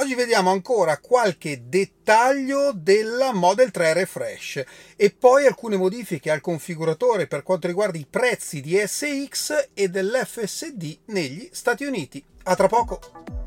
Oggi vediamo ancora qualche dettaglio della Model 3 Refresh e poi alcune modifiche al configuratore per quanto riguarda i prezzi di SX e dell'FSD negli Stati Uniti. A tra poco!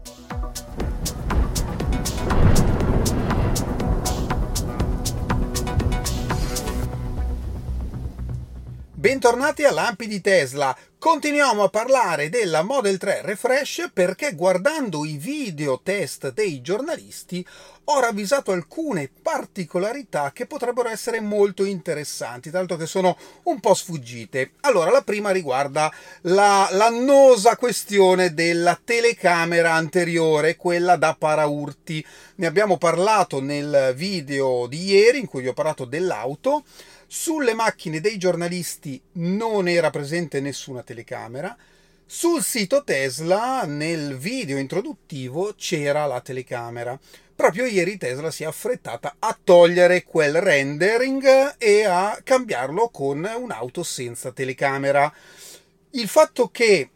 Bentornati a Lampi di Tesla. Continuiamo a parlare della Model 3 Refresh perché guardando i video test dei giornalisti ho ravvisato alcune particolarità che potrebbero essere molto interessanti, tanto che sono un po' sfuggite. Allora, la prima riguarda la, l'annosa questione della telecamera anteriore, quella da paraurti. Ne abbiamo parlato nel video di ieri in cui vi ho parlato dell'auto. Sulle macchine dei giornalisti non era presente nessuna telecamera. Sul sito Tesla, nel video introduttivo, c'era la telecamera. Proprio ieri Tesla si è affrettata a togliere quel rendering e a cambiarlo con un'auto senza telecamera. Il fatto che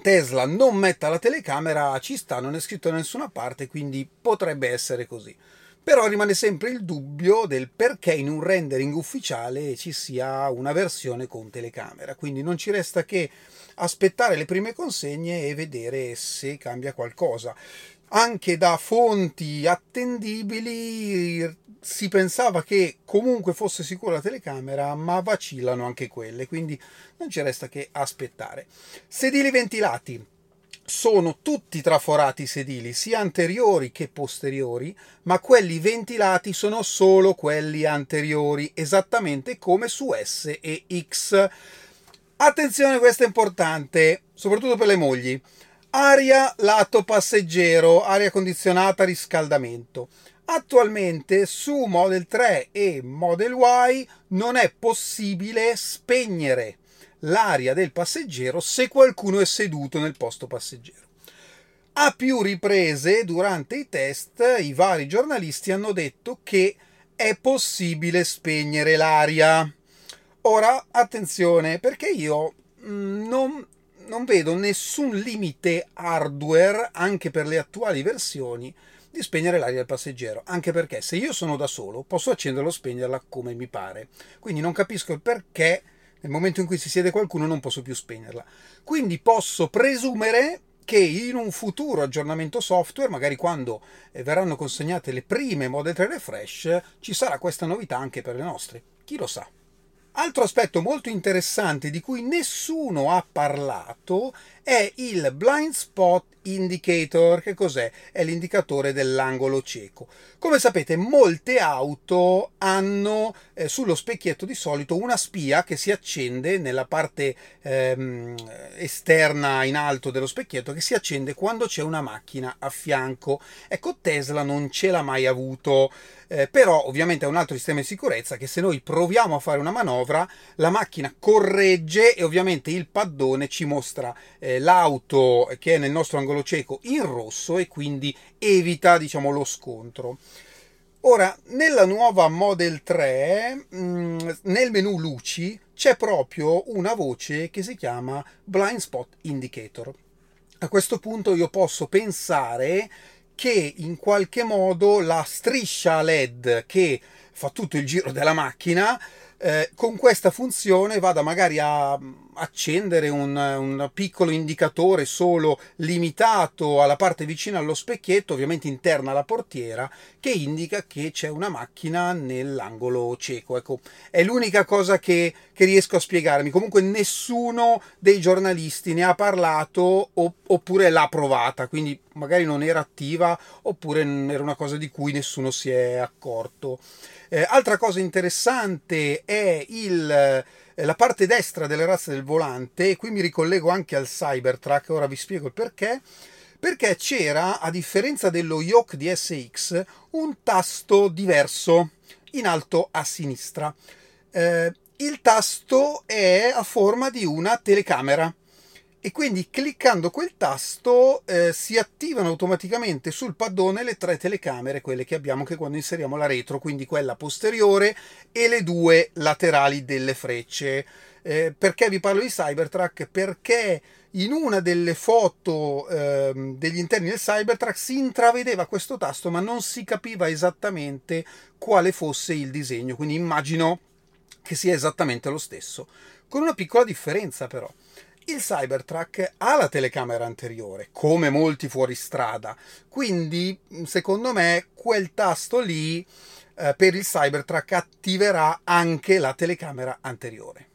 Tesla non metta la telecamera ci sta, non è scritto da nessuna parte, quindi potrebbe essere così. Però rimane sempre il dubbio del perché in un rendering ufficiale ci sia una versione con telecamera, quindi non ci resta che aspettare le prime consegne e vedere se cambia qualcosa. Anche da fonti attendibili si pensava che comunque fosse sicura la telecamera, ma vacillano anche quelle, quindi non ci resta che aspettare. Sedili ventilati sono tutti traforati i sedili, sia anteriori che posteriori, ma quelli ventilati sono solo quelli anteriori, esattamente come su S e X. Attenzione, questo è importante, soprattutto per le mogli. Aria lato passeggero, aria condizionata, riscaldamento. Attualmente su Model 3 e Model Y non è possibile spegnere l'aria del passeggero se qualcuno è seduto nel posto passeggero. A più riprese durante i test i vari giornalisti hanno detto che è possibile spegnere l'aria. Ora attenzione perché io mm, non, non vedo nessun limite hardware anche per le attuali versioni di spegnere l'aria del passeggero, anche perché se io sono da solo posso accenderla o spegnerla come mi pare. Quindi non capisco il perché nel momento in cui si siede qualcuno non posso più spegnerla. Quindi posso presumere che in un futuro aggiornamento software, magari quando eh, verranno consegnate le prime Model 3 Refresh, ci sarà questa novità anche per le nostre. Chi lo sa? Altro aspetto molto interessante di cui nessuno ha parlato è il blind spot indicator. Che cos'è? È l'indicatore dell'angolo cieco. Come sapete, molte auto hanno eh, sullo specchietto di solito una spia che si accende nella parte ehm, esterna in alto dello specchietto che si accende quando c'è una macchina a fianco. Ecco, Tesla non ce l'ha mai avuto. Eh, però ovviamente è un altro sistema di sicurezza che se noi proviamo a fare una manovra la macchina corregge e ovviamente il paddone ci mostra eh, l'auto che è nel nostro angolo cieco in rosso e quindi evita diciamo lo scontro. Ora, nella nuova Model 3, mh, mm, nel menu luci, c'è proprio una voce che si chiama Blind Spot Indicator. A questo punto io posso pensare che in qualche modo la striscia LED che fa tutto il giro della macchina eh, con questa funzione vada magari a accendere un, un, piccolo indicatore solo limitato alla parte vicina allo specchietto, ovviamente interna alla portiera, che indica che c'è una macchina nell'angolo cieco. Ecco, è l'unica cosa che, che riesco a spiegarmi. Comunque nessuno dei giornalisti ne ha parlato oppure l'ha provata, quindi magari non era attiva oppure era una cosa di cui nessuno si è accorto. Eh, altra cosa interessante è il, eh, la parte destra delle razze del volante, e qui mi ricollego anche al Cybertruck, ora vi spiego il perché perché c'era, a differenza dello yoke di SX, un tasto diverso in alto a sinistra. Eh, il tasto è a forma di una telecamera e quindi cliccando quel tasto eh, si attivano automaticamente sul paddone le tre telecamere, quelle che abbiamo che quando inseriamo la retro, quindi quella posteriore e le due laterali delle frecce. Eh, perché vi parlo di Cybertruck? Perché in una delle foto eh, degli interni del Cybertruck si intravedeva questo tasto, ma non si capiva esattamente quale fosse il disegno, quindi immagino che sia esattamente lo stesso, con una piccola differenza però il Cybertruck ha la telecamera anteriore, come molti fuoristrada, quindi secondo me quel tasto lì eh, per il Cybertruck attiverà anche la telecamera anteriore.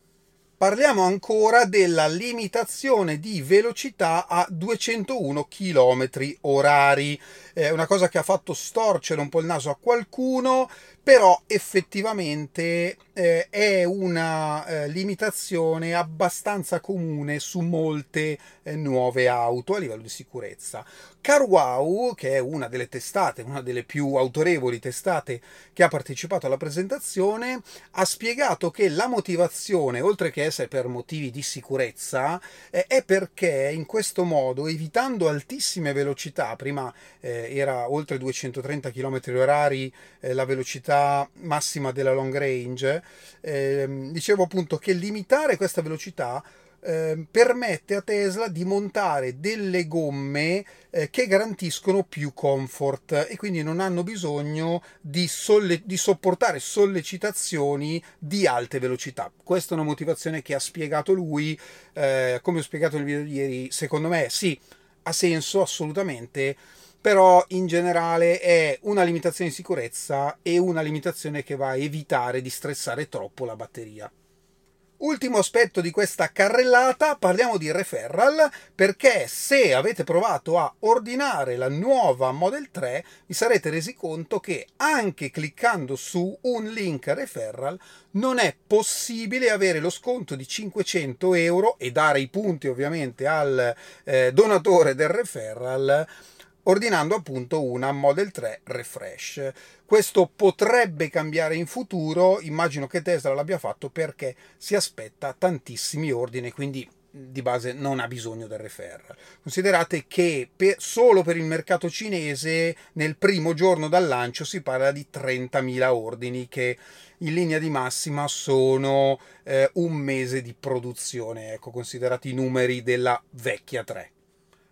Parliamo ancora della limitazione di velocità a 201 km orari, è una cosa che ha fatto storcere un po' il naso a qualcuno, però effettivamente eh, è una eh, limitazione abbastanza comune su molte eh, nuove auto a livello di sicurezza. CarWow, che è una delle testate, una delle più autorevoli testate che ha partecipato alla presentazione, ha spiegato che la motivazione, oltre che essere per motivi di sicurezza, eh, è perché in questo modo, evitando altissime velocità, prima eh, era oltre 230 km eh, la velocità massima della long range, ehm, dicevo appunto che limitare questa velocità eh, permette a Tesla di montare delle gomme eh, che garantiscono più comfort e quindi non hanno bisogno di, solle- di, sopportare sollecitazioni di alte velocità. Questa è una motivazione che ha spiegato lui, eh, come ho spiegato nel video di ieri, secondo me sì, ha senso assolutamente però in generale è una limitazione di sicurezza e una limitazione che va a evitare di stressare troppo la batteria. Ultimo aspetto di questa carrellata, parliamo di referral, perché se avete provato a ordinare la nuova Model 3 vi sarete resi conto che anche cliccando su un link referral non è possibile avere lo sconto di 500 euro e dare i punti ovviamente al eh, donatore del referral ordinando appunto una Model 3 Refresh. Questo potrebbe cambiare in futuro, immagino che Tesla l'abbia fatto perché si aspetta tantissimi ordini, quindi di base non ha bisogno del referral. Considerate che per, solo per il mercato cinese nel primo giorno dal lancio si parla di 30.000 ordini che in linea di massima sono eh, un mese di produzione, ecco, considerati i numeri della vecchia 3.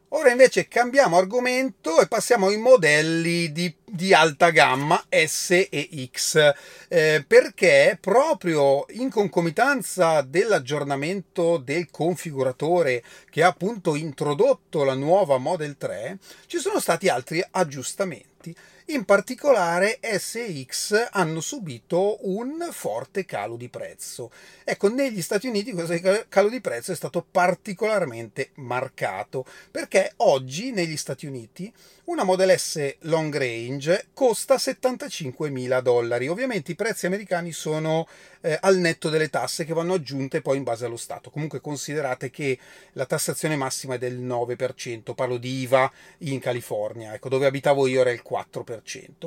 Ora invece cambiamo argomento e passiamo ai modelli di, di alta gamma S e X, eh, perché proprio in concomitanza dell'aggiornamento del configuratore che ha appunto introdotto la nuova Model 3, ci sono stati altri aggiustamenti in particolare SX hanno subito un forte calo di prezzo. Ecco, negli Stati Uniti questo calo di prezzo è stato particolarmente marcato perché oggi negli Stati Uniti una Model S long range costa 75 mila dollari. Ovviamente i prezzi americani sono eh, al netto delle tasse che vanno aggiunte poi in base allo Stato. Comunque considerate che la tassazione massima è del 9%, parlo di IVA in California, ecco, dove abitavo io era il 4%.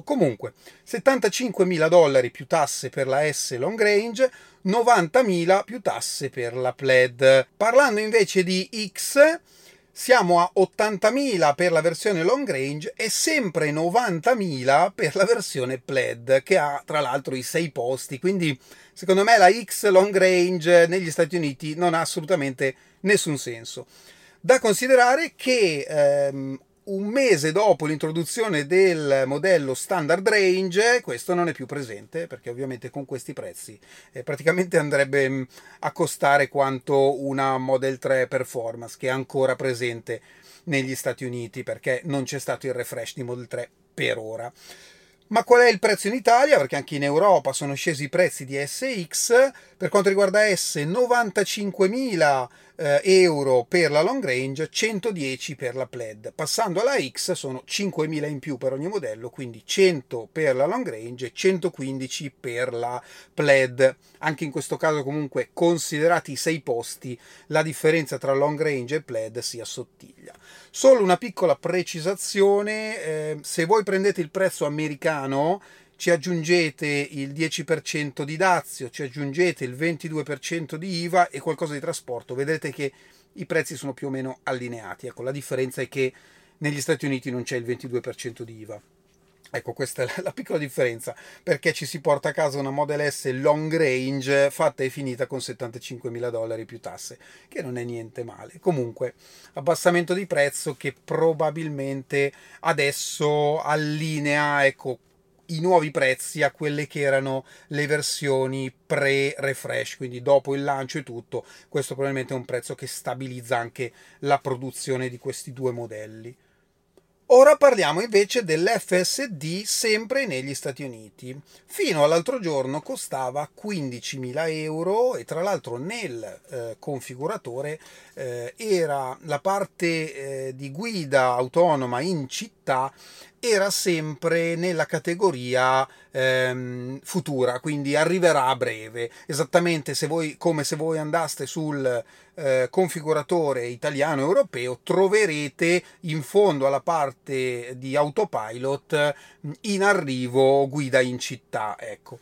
Comunque 75 mila dollari più tasse per la S long range, 90.000 più tasse per la Plaid. Parlando invece di X, siamo a 80.000 per la versione long range e sempre 90.000 per la versione Plaid che ha tra l'altro i 6 posti. Quindi secondo me la X long range negli Stati Uniti non ha assolutamente nessun senso. Da considerare che ehm, un mese dopo l'introduzione del modello standard range, questo non è più presente perché ovviamente con questi prezzi eh, praticamente andrebbe mm, a costare quanto una Model 3 Performance che è ancora presente negli Stati Uniti perché non c'è stato il refresh di Model 3 per ora. Ma qual è il prezzo in Italia? Perché anche in Europa sono scesi i prezzi di SX. Per quanto riguarda S, 95.000 eh, euro per la long range, 110 per la Plaid. Passando alla X sono 5.000 in più per ogni modello, quindi 100 per la long range e 115 per la Plaid. Anche in questo caso comunque considerati i 6 posti, la differenza tra long range e Plaid si assottiglia. Solo una piccola precisazione, eh, se voi prendete il prezzo americano ci aggiungete il 10% di dazio, ci aggiungete il 22% di IVA e qualcosa di trasporto, vedrete che i prezzi sono più o meno allineati. Ecco, la differenza è che negli Stati Uniti non c'è il 22% di IVA. Ecco, questa è la piccola differenza, perché ci si porta a casa una Model S long range fatta e finita con 75 mila dollari più tasse, che non è niente male. Comunque, abbassamento di prezzo che probabilmente adesso allinea, ecco, i nuovi prezzi a quelle che erano le versioni pre-refresh, quindi dopo il lancio e tutto. Questo probabilmente è un prezzo che stabilizza anche la produzione di questi due modelli. Ora parliamo invece dell'FSD sempre negli Stati Uniti. Fino all'altro giorno costava 15.000 euro e tra l'altro nel eh, configuratore eh, era la parte eh, di guida autonoma in città era sempre nella categoria ehm, futura, quindi arriverà a breve, esattamente se voi, come se voi andaste sul eh, configuratore italiano europeo troverete in fondo alla parte di autopilot in arrivo guida in città, ecco.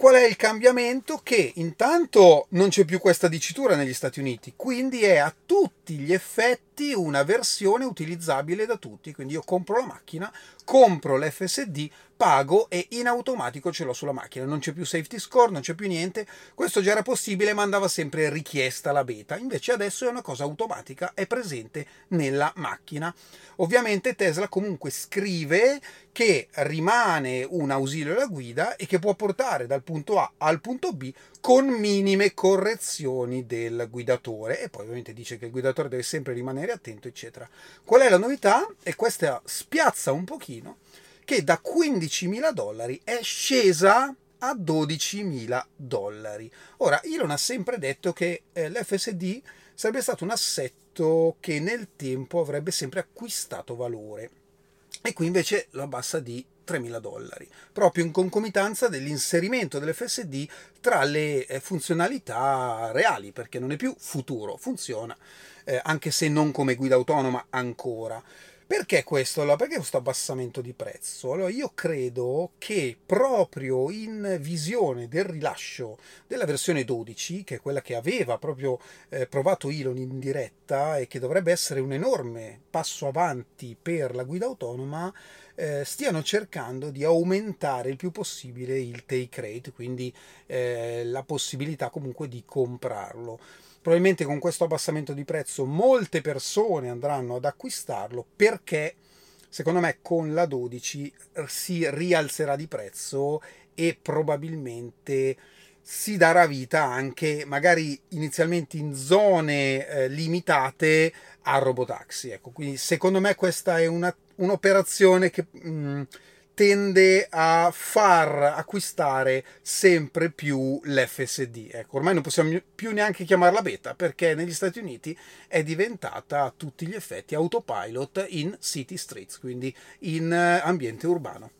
Qual è il cambiamento? Che intanto non c'è più questa dicitura negli Stati Uniti, quindi è a tutti gli effetti una versione utilizzabile da tutti. Quindi io compro la macchina, compro l'FSD, pago e in automatico ce l'ho sulla macchina. Non c'è più safety score, non c'è più niente. Questo già era possibile, ma andava sempre richiesta la beta. Invece adesso è una cosa automatica, è presente nella macchina. Ovviamente Tesla comunque scrive che rimane un ausilio alla guida e che può portare dal punto A al punto B con minime correzioni del guidatore e poi ovviamente dice che il guidatore deve sempre rimanere attento eccetera. Qual è la novità? E questa spiazza un pochino che da 15.000 dollari è scesa a 12.000 dollari. Ora, Elon ha sempre detto che eh, l'FSD sarebbe stato un assetto che nel tempo avrebbe sempre acquistato valore e qui invece lo abbassa di 3.000 dollari, proprio in concomitanza dell'inserimento dell'FSD tra le eh, funzionalità reali, perché non è più futuro, funziona, eh, anche se non come guida autonoma ancora. Perché questo? Allora, perché questo abbassamento di prezzo? Allora, io credo che proprio in visione del rilascio della versione 12, che è quella che aveva proprio eh, provato Elon in diretta e che dovrebbe essere un enorme passo avanti per la guida autonoma, eh, stiano cercando di aumentare il più possibile il take rate, quindi eh, la possibilità comunque di comprarlo. Probabilmente con questo abbassamento di prezzo molte persone andranno ad acquistarlo perché secondo me con la 12 si rialzerà di prezzo e probabilmente si darà vita anche magari inizialmente in zone eh, limitate a robotaxi. Ecco quindi secondo me questa è una, un'operazione che mh, mm, tende a far acquistare sempre più l'FSD. Ecco, ormai non possiamo più neanche chiamarla beta perché negli Stati Uniti è diventata a tutti gli effetti autopilot in city streets, quindi in eh, ambiente urbano.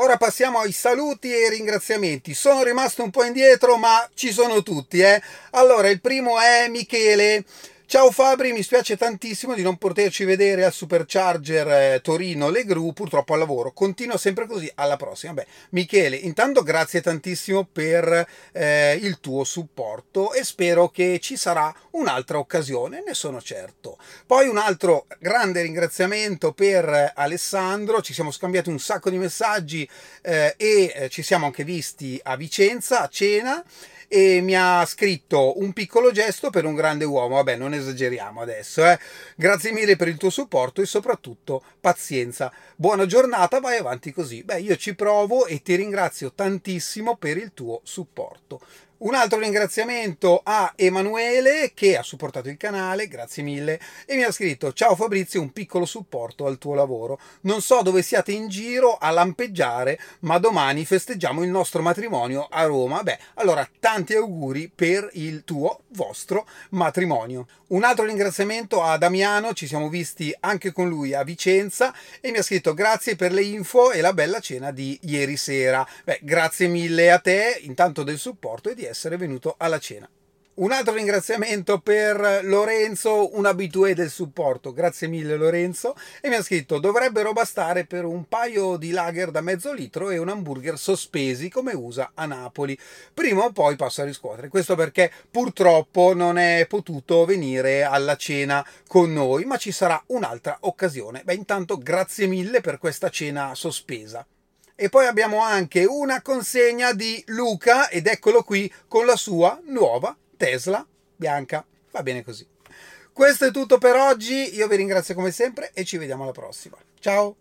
Ora passiamo ai saluti e ai ringraziamenti. Sono rimasto un po' indietro, ma ci sono tutti, eh. Allora, il primo è Michele Ciao Fabri, mi spiace tantissimo di non poterci vedere al Supercharger eh, Torino Legru, purtroppo al lavoro. Continua sempre così, alla prossima. Beh, Michele, intanto grazie tantissimo per eh, il tuo supporto e spero che ci sarà un'altra occasione, ne sono certo. Poi un altro grande ringraziamento per Alessandro, ci siamo scambiati un sacco di messaggi eh, e eh, ci siamo anche visti a Vicenza a cena e mi ha scritto un piccolo gesto per un grande uomo. Vabbè, non esageriamo adesso. Eh. Grazie mille per il tuo supporto e soprattutto pazienza. Buona giornata, vai avanti così. Beh, io ci provo e ti ringrazio tantissimo per il tuo supporto. Un altro ringraziamento a Emanuele che ha supportato il canale, grazie mille, e mi ha scritto ciao Fabrizio, un piccolo supporto al tuo lavoro. Non so dove siate in giro a lampeggiare, ma domani festeggiamo il nostro matrimonio a Roma. Beh, allora tanti auguri per il tuo, vostro matrimonio. Un altro ringraziamento a Damiano, ci siamo visti anche con lui a Vicenza e mi ha scritto grazie per le info e la bella cena di ieri sera. Beh, grazie mille a te, intanto del supporto e di essere venuto alla cena. Un altro ringraziamento per Lorenzo, un abitué del supporto. Grazie mille Lorenzo. E mi ha scritto: dovrebbero bastare per un paio di lager da mezzo litro e un hamburger sospesi come usa a Napoli. Prima o poi passo a riscuotere. Questo perché purtroppo non è potuto venire alla cena con noi, ma ci sarà un'altra occasione. Beh, intanto grazie mille per questa cena sospesa. E poi abbiamo anche una consegna di Luca, ed eccolo qui, con la sua nuova Tesla bianca. Va bene così. Questo è tutto per oggi, io vi ringrazio come sempre e ci vediamo alla prossima. Ciao!